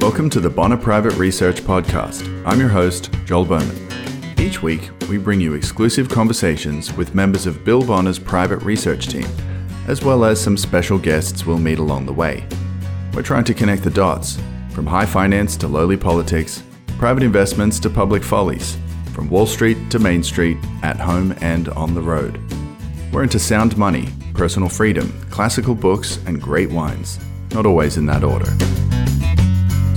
Welcome to the Bonner Private Research Podcast. I'm your host, Joel Bowman. Each week, we bring you exclusive conversations with members of Bill Bonner's private research team, as well as some special guests we'll meet along the way. We're trying to connect the dots from high finance to lowly politics, private investments to public follies, from Wall Street to Main Street, at home and on the road. We're into sound money, personal freedom, classical books, and great wines, not always in that order.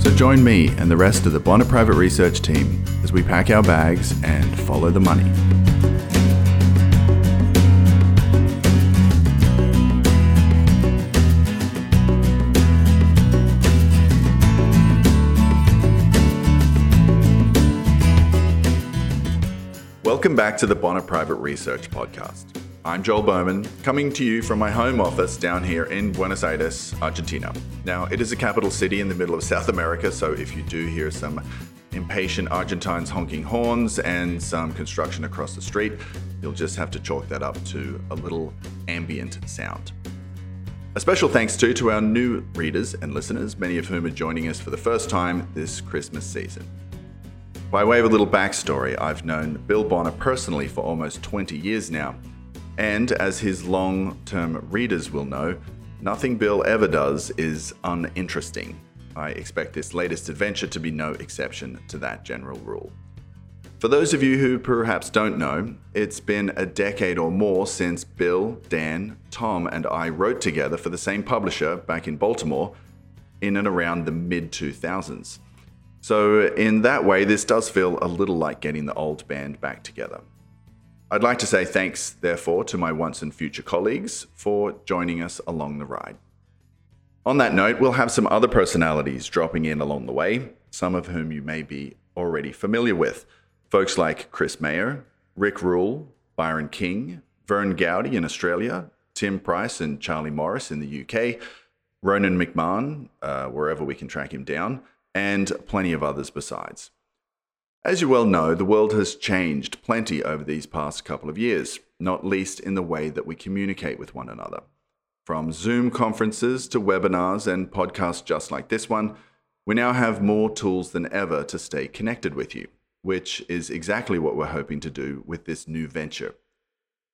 So join me and the rest of the Bonner Private Research team as we pack our bags and follow the money. Welcome back to the Bonner Private Research Podcast. I'm Joel Bowman, coming to you from my home office down here in Buenos Aires, Argentina. Now, it is a capital city in the middle of South America, so if you do hear some impatient Argentines honking horns and some construction across the street, you'll just have to chalk that up to a little ambient sound. A special thanks too to our new readers and listeners, many of whom are joining us for the first time this Christmas season. By way of a little backstory, I've known Bill Bonner personally for almost 20 years now and as his long term readers will know, nothing Bill ever does is uninteresting. I expect this latest adventure to be no exception to that general rule. For those of you who perhaps don't know, it's been a decade or more since Bill, Dan, Tom, and I wrote together for the same publisher back in Baltimore in and around the mid 2000s. So, in that way, this does feel a little like getting the old band back together. I'd like to say thanks, therefore, to my once and future colleagues for joining us along the ride. On that note, we'll have some other personalities dropping in along the way, some of whom you may be already familiar with. Folks like Chris Mayer, Rick Rule, Byron King, Vern Gowdie in Australia, Tim Price and Charlie Morris in the UK, Ronan McMahon, uh, wherever we can track him down, and plenty of others besides. As you well know, the world has changed plenty over these past couple of years, not least in the way that we communicate with one another. From Zoom conferences to webinars and podcasts just like this one, we now have more tools than ever to stay connected with you, which is exactly what we're hoping to do with this new venture.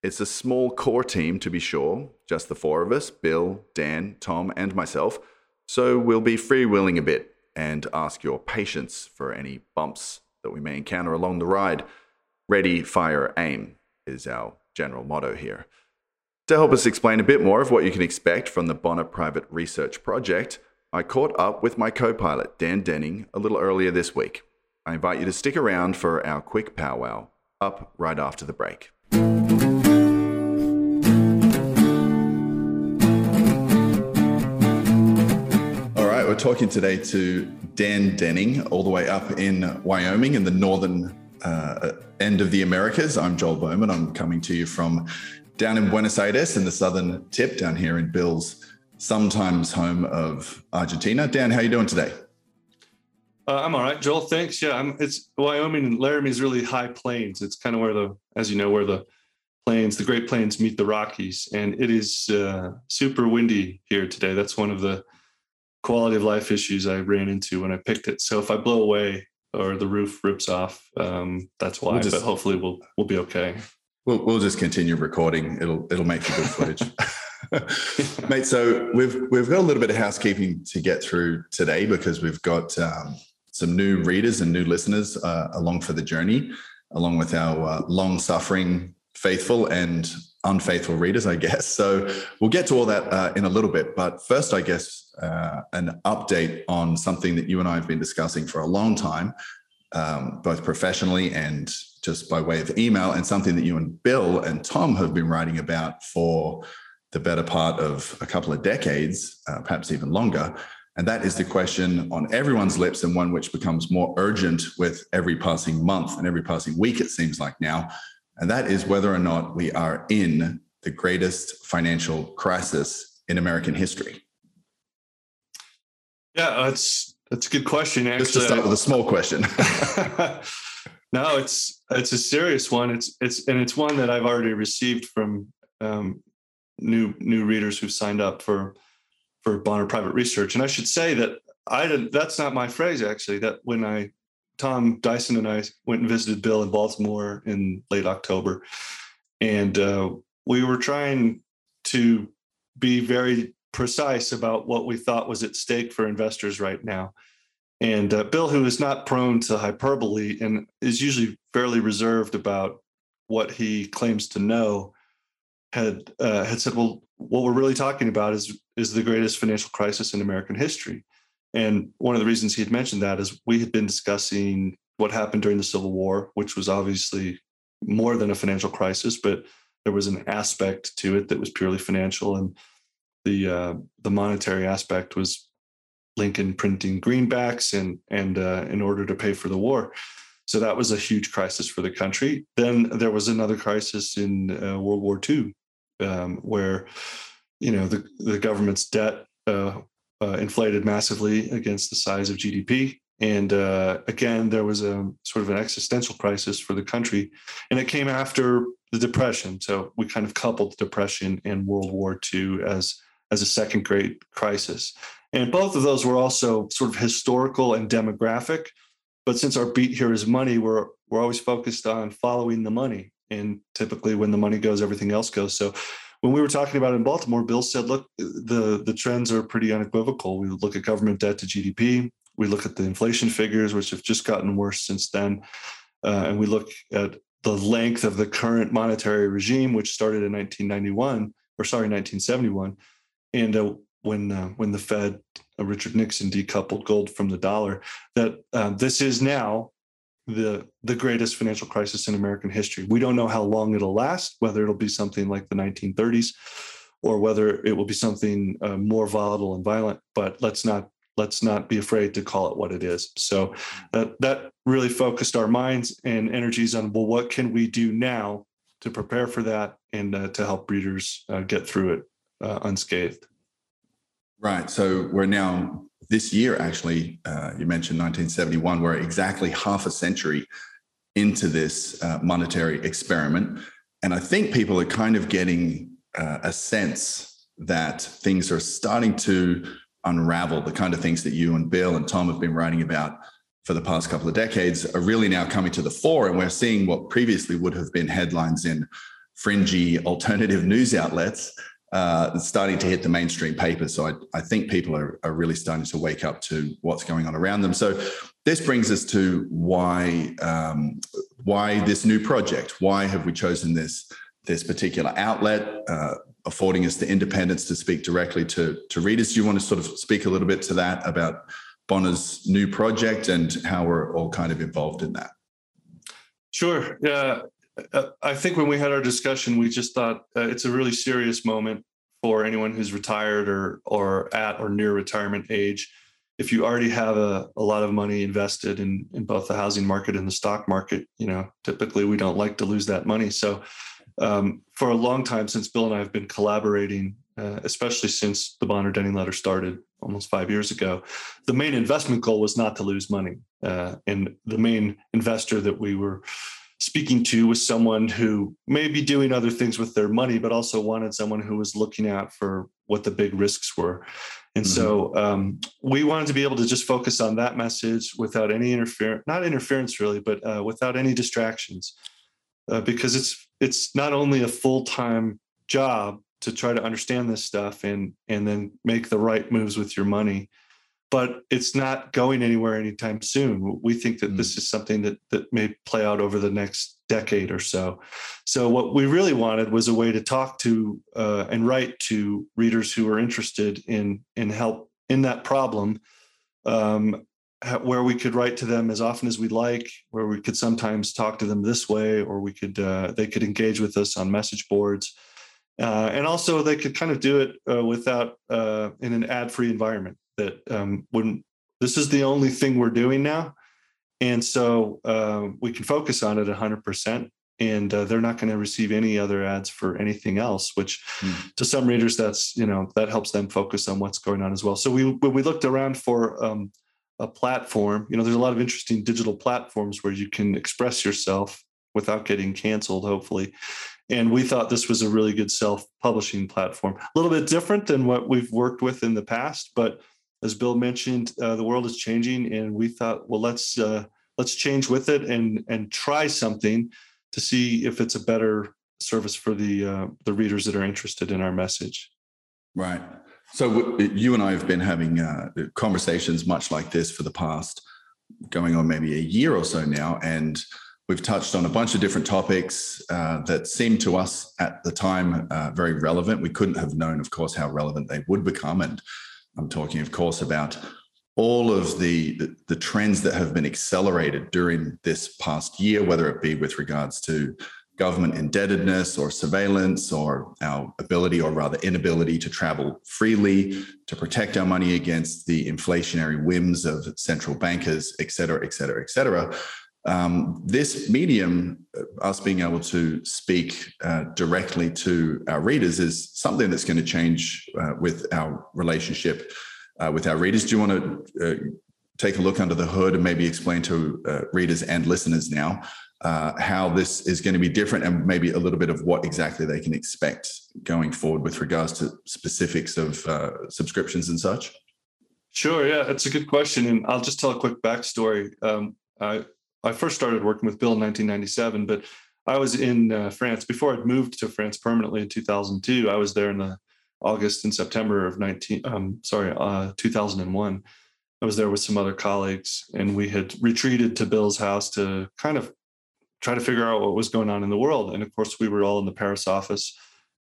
It's a small core team, to be sure, just the four of us Bill, Dan, Tom, and myself. So we'll be freewheeling a bit and ask your patience for any bumps that we may encounter along the ride. Ready, fire, aim is our general motto here. To help us explain a bit more of what you can expect from the Bonner Private Research Project, I caught up with my co pilot, Dan Denning, a little earlier this week. I invite you to stick around for our quick powwow, up right after the break. We're talking today to Dan Denning, all the way up in Wyoming in the northern uh, end of the Americas. I'm Joel Bowman. I'm coming to you from down in Buenos Aires in the southern tip down here in Bill's sometimes home of Argentina. Dan, how are you doing today? Uh, I'm all right, Joel. Thanks. Yeah, I'm, it's Wyoming and Laramie is really high plains. It's kind of where the, as you know, where the plains, the Great Plains meet the Rockies, and it is uh, super windy here today. That's one of the quality of life issues I ran into when I picked it. So if I blow away or the roof rips off, um, that's why. We'll just, but hopefully we'll we'll be okay. We'll we'll just continue recording. It'll it'll make for good footage. Mate, so we've we've got a little bit of housekeeping to get through today because we've got um, some new readers and new listeners uh, along for the journey, along with our uh, long-suffering, faithful, and unfaithful readers, I guess. So we'll get to all that uh, in a little bit. But first, I guess, uh, an update on something that you and I have been discussing for a long time, um, both professionally and just by way of email, and something that you and Bill and Tom have been writing about for the better part of a couple of decades, uh, perhaps even longer. And that is the question on everyone's lips, and one which becomes more urgent with every passing month and every passing week, it seems like now, and that is whether or not we are in the greatest financial crisis in American history. Yeah, that's that's a good question. Actually. Just to start with a small question. no, it's it's a serious one. It's it's and it's one that I've already received from um, new new readers who've signed up for for Bonner Private Research. And I should say that I didn't. That's not my phrase actually. That when I Tom Dyson and I went and visited Bill in Baltimore in late October, and uh, we were trying to be very precise about what we thought was at stake for investors right now. And uh, Bill, who is not prone to hyperbole and is usually fairly reserved about what he claims to know, had uh, had said, "Well, what we're really talking about is is the greatest financial crisis in American history." And one of the reasons he had mentioned that is we had been discussing what happened during the Civil War, which was obviously more than a financial crisis, but there was an aspect to it that was purely financial, and the uh, the monetary aspect was Lincoln printing greenbacks and and uh, in order to pay for the war. So that was a huge crisis for the country. Then there was another crisis in uh, World War II, um, where you know the the government's debt uh, uh, inflated massively against the size of GDP. And uh, again, there was a sort of an existential crisis for the country, and it came after the Depression. So we kind of coupled the Depression and World War II as as a second great crisis. And both of those were also sort of historical and demographic. But since our beat here is money, we're we're always focused on following the money. And typically when the money goes, everything else goes. So when we were talking about in Baltimore, Bill said, look, the, the trends are pretty unequivocal. We look at government debt to GDP. We look at the inflation figures, which have just gotten worse since then. Uh, and we look at the length of the current monetary regime, which started in 1991, or sorry, 1971. And uh, when uh, when the Fed, uh, Richard Nixon decoupled gold from the dollar, that uh, this is now the the greatest financial crisis in American history. We don't know how long it'll last, whether it'll be something like the 1930s, or whether it will be something uh, more volatile and violent. But let's not let's not be afraid to call it what it is. So that that really focused our minds and energies on well, what can we do now to prepare for that and uh, to help readers uh, get through it unscathed. Right. So we're now this year, actually, uh, you mentioned 1971, we're exactly half a century into this uh, monetary experiment. And I think people are kind of getting uh, a sense that things are starting to unravel. The kind of things that you and Bill and Tom have been writing about for the past couple of decades are really now coming to the fore. And we're seeing what previously would have been headlines in fringy alternative news outlets uh, starting to hit the mainstream papers. So I, I think people are, are really starting to wake up to what's going on around them. So this brings us to why um, why this new project? Why have we chosen this this particular outlet, uh, affording us the independence to speak directly to to readers? Do you want to sort of speak a little bit to that about Bonner's new project and how we're all kind of involved in that? Sure. Uh, I think when we had our discussion, we just thought uh, it's a really serious moment for anyone who's retired or or at or near retirement age. If you already have a, a lot of money invested in in both the housing market and the stock market, you know, typically we don't like to lose that money. So um, for a long time, since Bill and I have been collaborating, uh, especially since the Bonner Denning letter started almost five years ago, the main investment goal was not to lose money. Uh, and the main investor that we were speaking to was someone who may be doing other things with their money, but also wanted someone who was looking out for what the big risks were. And mm-hmm. so um, we wanted to be able to just focus on that message without any interference, not interference really, but uh, without any distractions, uh, because it's it's not only a full time job to try to understand this stuff and and then make the right moves with your money but it's not going anywhere anytime soon. We think that mm. this is something that that may play out over the next decade or so. So what we really wanted was a way to talk to uh, and write to readers who are interested in in help in that problem. Um, where we could write to them as often as we like, where we could sometimes talk to them this way, or we could uh, they could engage with us on message boards, uh, and also they could kind of do it uh, without uh, in an ad-free environment that um, when this is the only thing we're doing now, and so uh, we can focus on it 100%. And uh, they're not going to receive any other ads for anything else, which mm. to some readers, that's you know that helps them focus on what's going on as well. So we when we looked around for um, a platform, you know, there's a lot of interesting digital platforms where you can express yourself without getting canceled, hopefully. And we thought this was a really good self publishing platform. A little bit different than what we've worked with in the past, but as Bill mentioned, uh, the world is changing, and we thought, well, let's uh, let's change with it and and try something to see if it's a better service for the uh, the readers that are interested in our message. Right. So you and I have been having uh, conversations much like this for the past going on maybe a year or so now, and we've touched on a bunch of different topics uh, that seemed to us at the time uh, very relevant. We couldn't have known, of course, how relevant they would become, and I'm talking, of course, about all of the, the, the trends that have been accelerated during this past year, whether it be with regards to government indebtedness or surveillance or our ability or rather inability to travel freely to protect our money against the inflationary whims of central bankers et cetera et cetera et cetera um, this medium uh, us being able to speak uh, directly to our readers is something that's going to change uh, with our relationship uh, with our readers do you want to uh, take a look under the hood and maybe explain to uh, readers and listeners now how this is going to be different and maybe a little bit of what exactly they can expect going forward with regards to specifics of subscriptions and such? Sure. Yeah, it's a good question. And I'll just tell a quick backstory. Um, I, I first started working with Bill in 1997, but I was in uh, France before I'd moved to France permanently in 2002. I was there in the August and September of 19, um, sorry, uh, 2001. I was there with some other colleagues, and we had retreated to Bill's house to kind of try to figure out what was going on in the world. And of course, we were all in the Paris office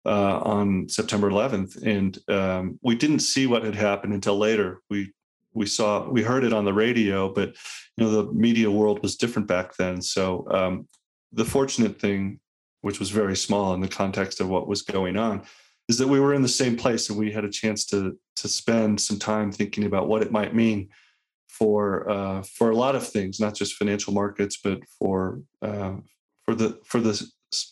uh, on September 11th, and um, we didn't see what had happened until later. We we saw we heard it on the radio, but you know the media world was different back then. So um, the fortunate thing, which was very small in the context of what was going on, is that we were in the same place and we had a chance to to spend some time thinking about what it might mean for uh, for a lot of things, not just financial markets, but for uh, for the for the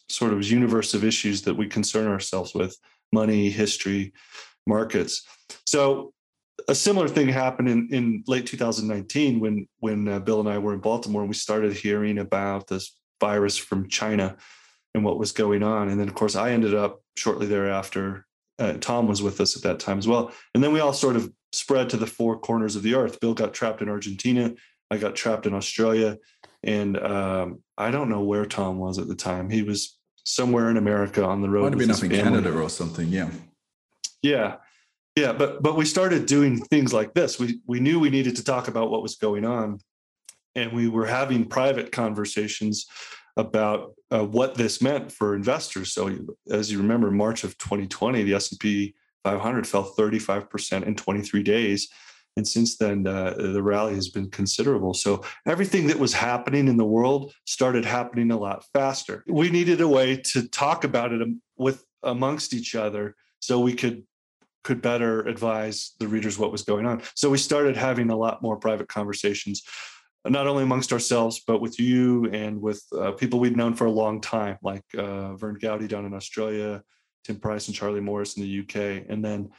sort of universe of issues that we concern ourselves with: money, history, markets. So a similar thing happened in, in late 2019 when when uh, Bill and I were in Baltimore and we started hearing about this virus from China and what was going on. And then of course I ended up shortly thereafter. Uh, Tom was with us at that time as well, and then we all sort of spread to the four corners of the earth. Bill got trapped in Argentina. I got trapped in Australia. And um, I don't know where Tom was at the time. He was somewhere in America on the road. Might have been up in family. Canada or something. Yeah. Yeah. Yeah. But but we started doing things like this. We we knew we needed to talk about what was going on. And we were having private conversations about uh, what this meant for investors. So, as you remember, March of 2020, the S&P 500 fell 35% in 23 days. And since then, uh, the rally has been considerable. So everything that was happening in the world started happening a lot faster. We needed a way to talk about it with amongst each other so we could could better advise the readers what was going on. So we started having a lot more private conversations, not only amongst ourselves, but with you and with uh, people we'd known for a long time, like uh, Vern Gowdie down in Australia, Tim Price and Charlie Morris in the UK, and then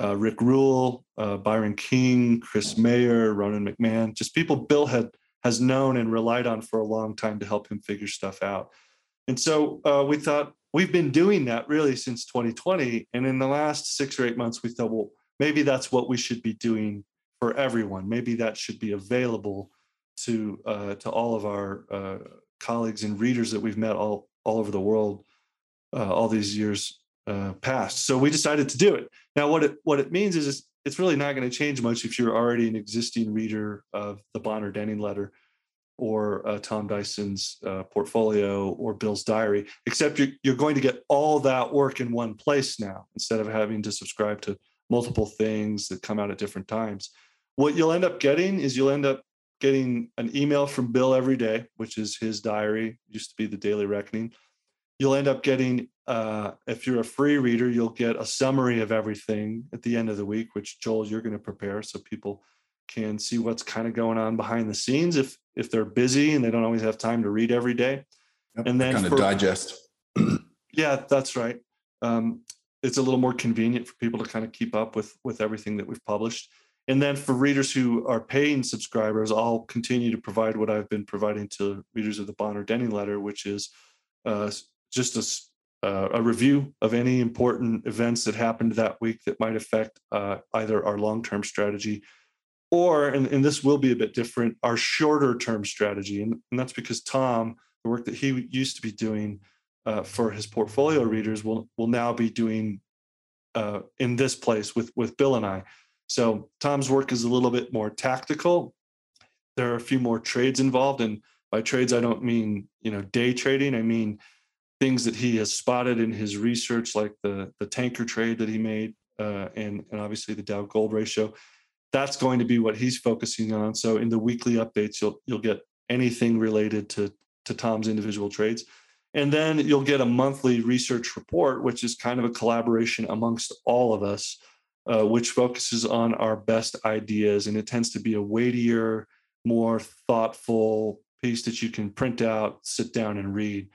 uh, Rick Rule, uh, Byron King, Chris Mayer, Ronan McMahon, just people Bill had has known and relied on for a long time to help him figure stuff out. And so uh, we thought we've been doing that really since 2020, and in the last six or eight months, we thought, well, maybe that's what we should be doing for everyone. Maybe that should be available to uh, to all of our uh, colleagues and readers that we've met all all over the world uh, all these years uh, passed. So we decided to do it. Now, what it what it means is it's really not going to change much if you're already an existing reader of the Bonner Denning letter or uh, Tom Dyson's uh, portfolio or Bill's diary, except you're, you're going to get all that work in one place now instead of having to subscribe to multiple things that come out at different times. What you'll end up getting is you'll end up getting an email from Bill every day, which is his diary, used to be the Daily Reckoning you'll end up getting uh, if you're a free reader you'll get a summary of everything at the end of the week which joel you're going to prepare so people can see what's kind of going on behind the scenes if if they're busy and they don't always have time to read every day. Yep, and then kind of digest. Yeah that's right. Um, it's a little more convenient for people to kind of keep up with with everything that we've published. And then for readers who are paying subscribers i'll continue to provide what i've been providing to readers of the bonner Denning letter which is uh, just uh, a review of any important events that happened that week that might affect uh, either our long-term strategy or, and, and, this will be a bit different, our shorter term strategy. And, and that's because Tom, the work that he used to be doing uh, for his portfolio readers will, will now be doing uh, in this place with, with Bill and I. So Tom's work is a little bit more tactical. There are a few more trades involved. And by trades, I don't mean, you know, day trading. I mean, things that he has spotted in his research, like the, the tanker trade that he made uh, and, and obviously the Dow gold ratio that's going to be what he's focusing on. So in the weekly updates, you'll you'll get anything related to to Tom's individual trades. And then you'll get a monthly research report, which is kind of a collaboration amongst all of us, uh, which focuses on our best ideas. And it tends to be a weightier, more thoughtful piece that you can print out, sit down, and read.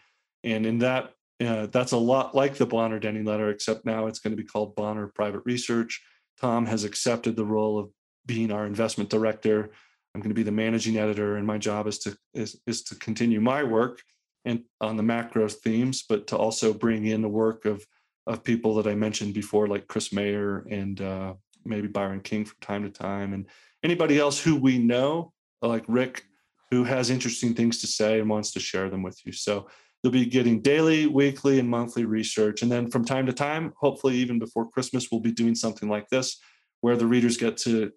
And in that, uh, that's a lot like the Bonner Denning letter, except now it's going to be called Bonner Private Research. Tom has accepted the role of being our investment director. I'm going to be the managing editor, and my job is to is, is to continue my work and on the macro themes, but to also bring in the work of of people that I mentioned before, like Chris Mayer and uh, maybe Byron King from time to time, and anybody else who we know, like Rick, who has interesting things to say and wants to share them with you. So you'll be getting daily, weekly, and monthly research, and then from time to time, hopefully even before Christmas, we'll be doing something like this where the readers get to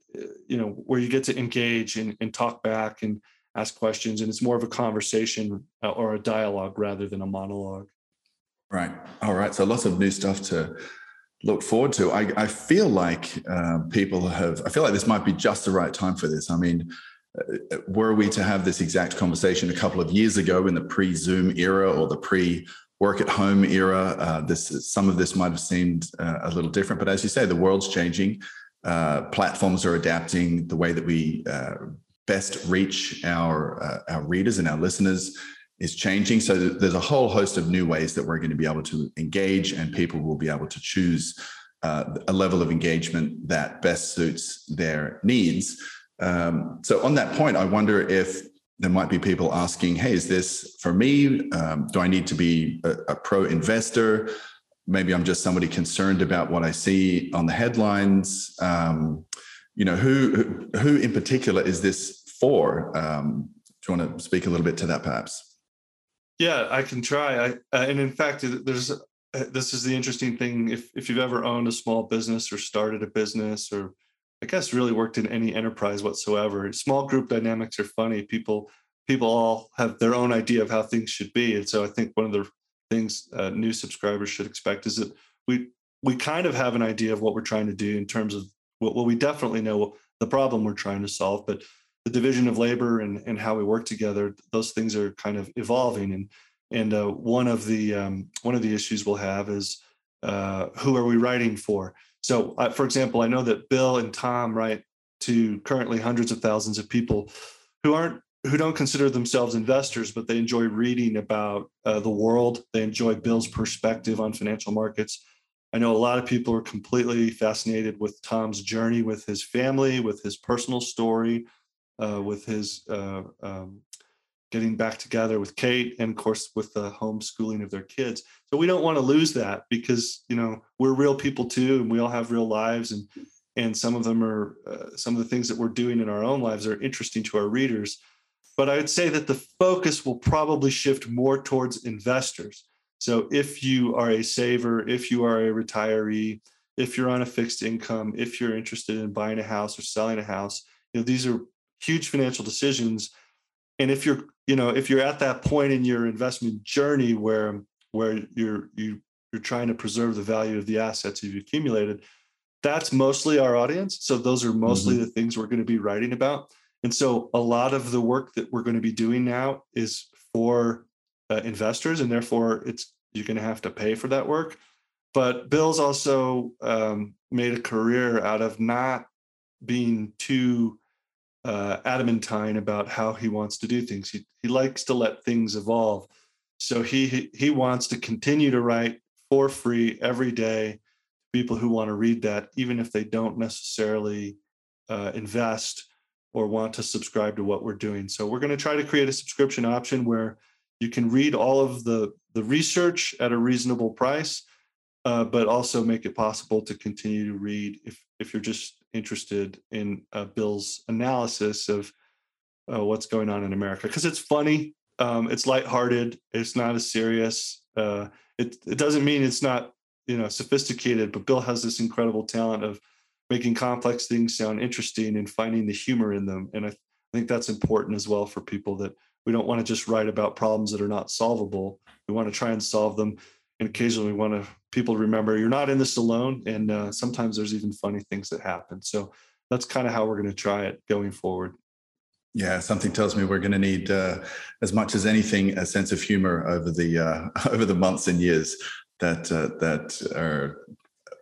you know where you get to engage and, and talk back and ask questions. And it's more of a conversation uh, or a dialogue rather than a monologue. Right. All right. So lots of new stuff to look forward to. I, I feel like uh, people have i feel like this might be just the right time for this. I mean uh, were we to have this exact conversation a couple of years ago in the pre-zoom era or the pre work at home era uh, this some of this might have seemed uh, a little different. But as you say the world's changing uh, platforms are adapting the way that we uh, best reach our uh, our readers and our listeners is changing. So there's a whole host of new ways that we're going to be able to engage, and people will be able to choose uh, a level of engagement that best suits their needs. Um, so on that point, I wonder if there might be people asking, "Hey, is this for me? Um, do I need to be a, a pro investor?" Maybe I'm just somebody concerned about what I see on the headlines. Um, you know, who who in particular is this for? Um, do you want to speak a little bit to that, perhaps? Yeah, I can try. I, uh, and in fact, there's uh, this is the interesting thing. If if you've ever owned a small business or started a business or I guess really worked in any enterprise whatsoever, small group dynamics are funny. People people all have their own idea of how things should be, and so I think one of the things uh, new subscribers should expect is that we we kind of have an idea of what we're trying to do in terms of what well, we definitely know the problem we're trying to solve, but the division of labor and, and how we work together, those things are kind of evolving. And and uh, one of the um, one of the issues we'll have is uh, who are we writing for? So, uh, for example, I know that Bill and Tom write to currently hundreds of thousands of people who aren't who don't consider themselves investors, but they enjoy reading about uh, the world. They enjoy Bill's perspective on financial markets. I know a lot of people are completely fascinated with Tom's journey with his family, with his personal story, uh, with his uh, um, getting back together with Kate, and of course with the homeschooling of their kids. So we don't want to lose that because you know we're real people too, and we all have real lives, and and some of them are uh, some of the things that we're doing in our own lives are interesting to our readers but I would say that the focus will probably shift more towards investors. So if you are a saver, if you are a retiree, if you're on a fixed income, if you're interested in buying a house or selling a house, you know these are huge financial decisions. And if you're, you know, if you're at that point in your investment journey where where you're you you're trying to preserve the value of the assets you've accumulated, that's mostly our audience. So those are mostly mm-hmm. the things we're going to be writing about. And so a lot of the work that we're going to be doing now is for uh, investors, and therefore it's you're going to have to pay for that work. But Bill's also um, made a career out of not being too uh, adamantine about how he wants to do things. He he likes to let things evolve. So he he wants to continue to write for free every day. People who want to read that, even if they don't necessarily uh, invest or want to subscribe to what we're doing. So we're going to try to create a subscription option where you can read all of the the research at a reasonable price, uh, but also make it possible to continue to read if if you're just interested in uh, Bill's analysis of uh, what's going on in America because it's funny, um, it's lighthearted, it's not as serious. Uh, it it doesn't mean it's not you know sophisticated, but Bill has this incredible talent of making complex things sound interesting and finding the humor in them, and I, I think that's important as well for people that we don't want to just write about problems that are not solvable. We want to try and solve them, and occasionally we want to people to remember you're not in this alone, and uh, sometimes there's even funny things that happen. So that's kind of how we're going to try it going forward. Yeah, something tells me we're going to need, uh, as much as anything, a sense of humor over the uh, over the months and years that uh, that are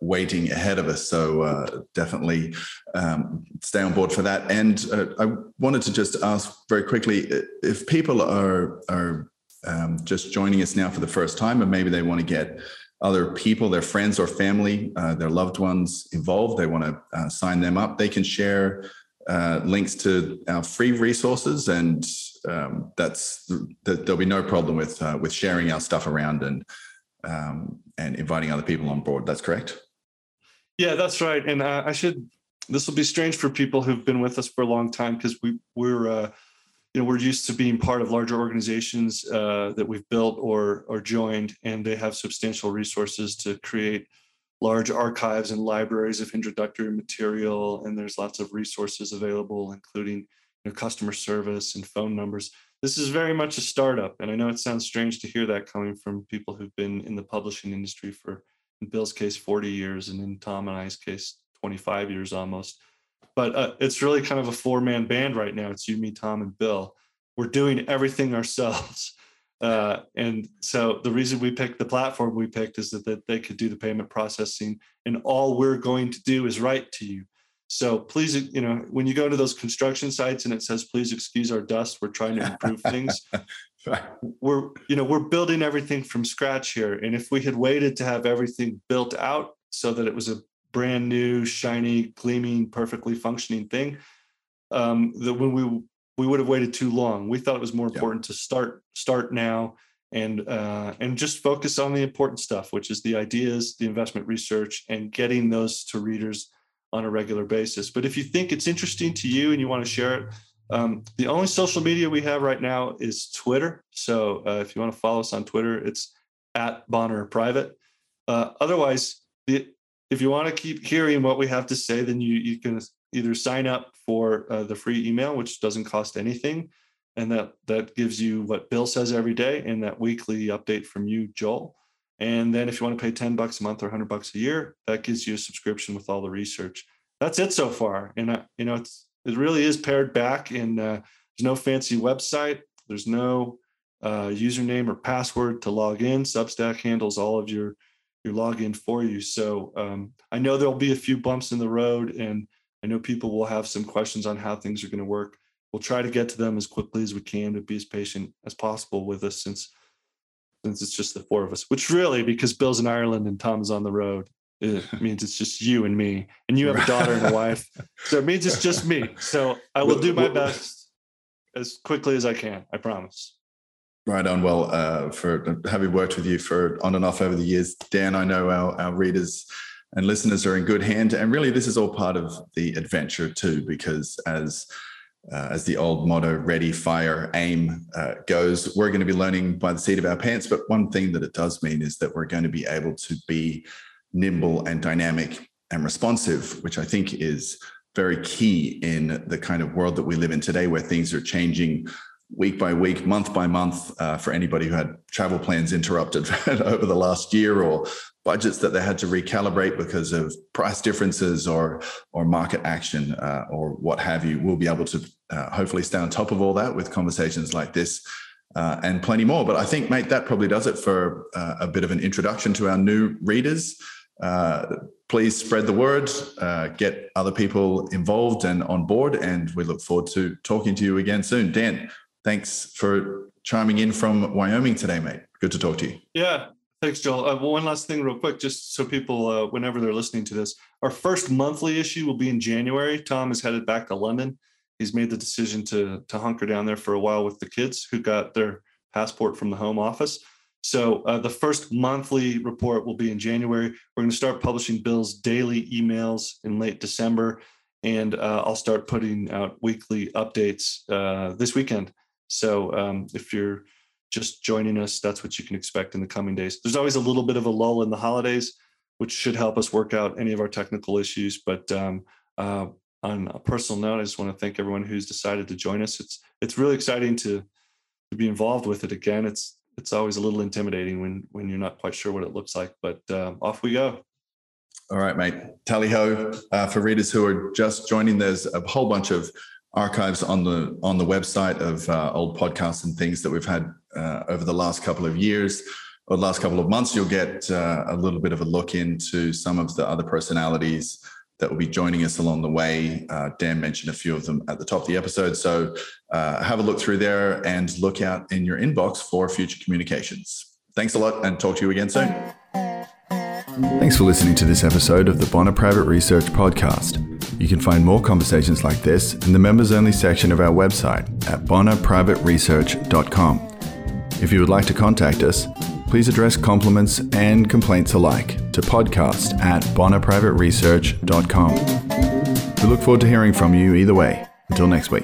waiting ahead of us. So uh, definitely um, stay on board for that. And uh, I wanted to just ask very quickly if people are are um, just joining us now for the first time, and maybe they want to get other people, their friends or family, uh, their loved ones involved. They want to sign them up. They can share uh, links to our free resources, and um, that's that there'll be no problem with uh, with sharing our stuff around and um, and inviting other people on board. That's correct. Yeah, that's right. And uh, I should. This will be strange for people who've been with us for a long time because we we're uh, you know we're used to being part of larger organizations uh, that we've built or or joined, and they have substantial resources to create large archives and libraries of introductory material, and there's lots of resources available, including you know, customer service and phone numbers. This is very much a startup, and I know it sounds strange to hear that coming from people who've been in the publishing industry for, Bill's case, 40 years, and in Tom and I's case, 25 years almost. But uh, it's really kind of a four-man band right now. It's you, me, Tom, and Bill. We're doing everything ourselves. Uh, and so the reason we picked the platform we picked is that, that they could do the payment processing and all we're going to do is write to you. So please, you know, when you go to those construction sites and it says, please excuse our dust, we're trying to improve things. we're, you know, we're building everything from scratch here. And if we had waited to have everything built out so that it was a brand new, shiny, gleaming, perfectly functioning thing, um, that when we we would have waited too long. We thought it was more important yeah. to start start now and uh, and just focus on the important stuff, which is the ideas, the investment research, and getting those to readers on a regular basis. But if you think it's interesting to you and you want to share it, um, the only social media we have right now is Twitter. So uh, if you want to follow us on Twitter, it's at Bonner Private. Uh, otherwise, the, if you want to keep hearing what we have to say, then you you can either sign up for uh, the free email, which doesn't cost anything, and that that gives you what Bill says every day and that weekly update from you, Joel. And then if you want to pay 10 bucks a month or 100 bucks a year, that gives you a subscription with all the research. That's it so far. And uh, you know, it's it really is pared back and uh, there's no fancy website. There's no uh, username or password to log in. Substack handles all of your your login for you. So um, I know there'll be a few bumps in the road and I know people will have some questions on how things are going to work. We'll try to get to them as quickly as we can to be as patient as possible with us since since it's just the four of us, which really because Bill's in Ireland and Tom's on the road, it means it's just you and me. And you have a daughter and a wife. So it means it's just me. So I will do my best as quickly as I can. I promise. Right on. Well, uh, for having worked with you for on and off over the years, Dan, I know our, our readers and listeners are in good hand. And really, this is all part of the adventure too, because as uh, as the old motto, ready, fire, aim uh, goes, we're going to be learning by the seat of our pants. But one thing that it does mean is that we're going to be able to be nimble and dynamic and responsive, which I think is very key in the kind of world that we live in today, where things are changing week by week, month by month, uh, for anybody who had travel plans interrupted over the last year or budgets that they had to recalibrate because of price differences or or market action uh, or what have you. We'll be able to uh, hopefully stay on top of all that with conversations like this. Uh, and plenty more. But I think, mate, that probably does it for uh, a bit of an introduction to our new readers. Please spread the word, uh, get other people involved and on board, and we look forward to talking to you again soon. Dan, thanks for chiming in from Wyoming today, mate. Good to talk to you. Yeah, Thanks, Joel. Uh, one last thing, real quick, just so people, uh, whenever they're listening to this, our first monthly issue will be in January. Tom is headed back to London. He's made the decision to to hunker down there for a while with the kids who got their passport from the home office. So uh, the first monthly report will be in January. We're going to start publishing Bill's daily emails in late December, and uh, I'll start putting out weekly updates uh, this weekend. So um, if you're just joining us, that's what you can expect in the coming days. There's always a little bit of a lull in the holidays, which should help us work out any of our technical issues. But um, uh, on a personal note, I just want to thank everyone who's decided to join us. It's it's really exciting to to be involved with it again. It's it's always a little intimidating when when you're not quite sure what it looks like. But uh, off we go. All right, mate. Tally ho! Uh, for readers who are just joining, there's a whole bunch of archives on the on the website of uh, old podcasts and things that we've had uh, over the last couple of years or the last couple of months. You'll get uh, a little bit of a look into some of the other personalities that will be joining us along the way. Uh, Dan mentioned a few of them at the top of the episode. So uh, have a look through there and look out in your inbox for future communications. Thanks a lot and talk to you again soon. Thanks for listening to this episode of the Bonner Private Research Podcast. You can find more conversations like this in the members only section of our website at bonnerprivateresearch.com. If you would like to contact us, please address compliments and complaints alike to podcast at bonnerprivateresearch.com. We look forward to hearing from you either way. Until next week.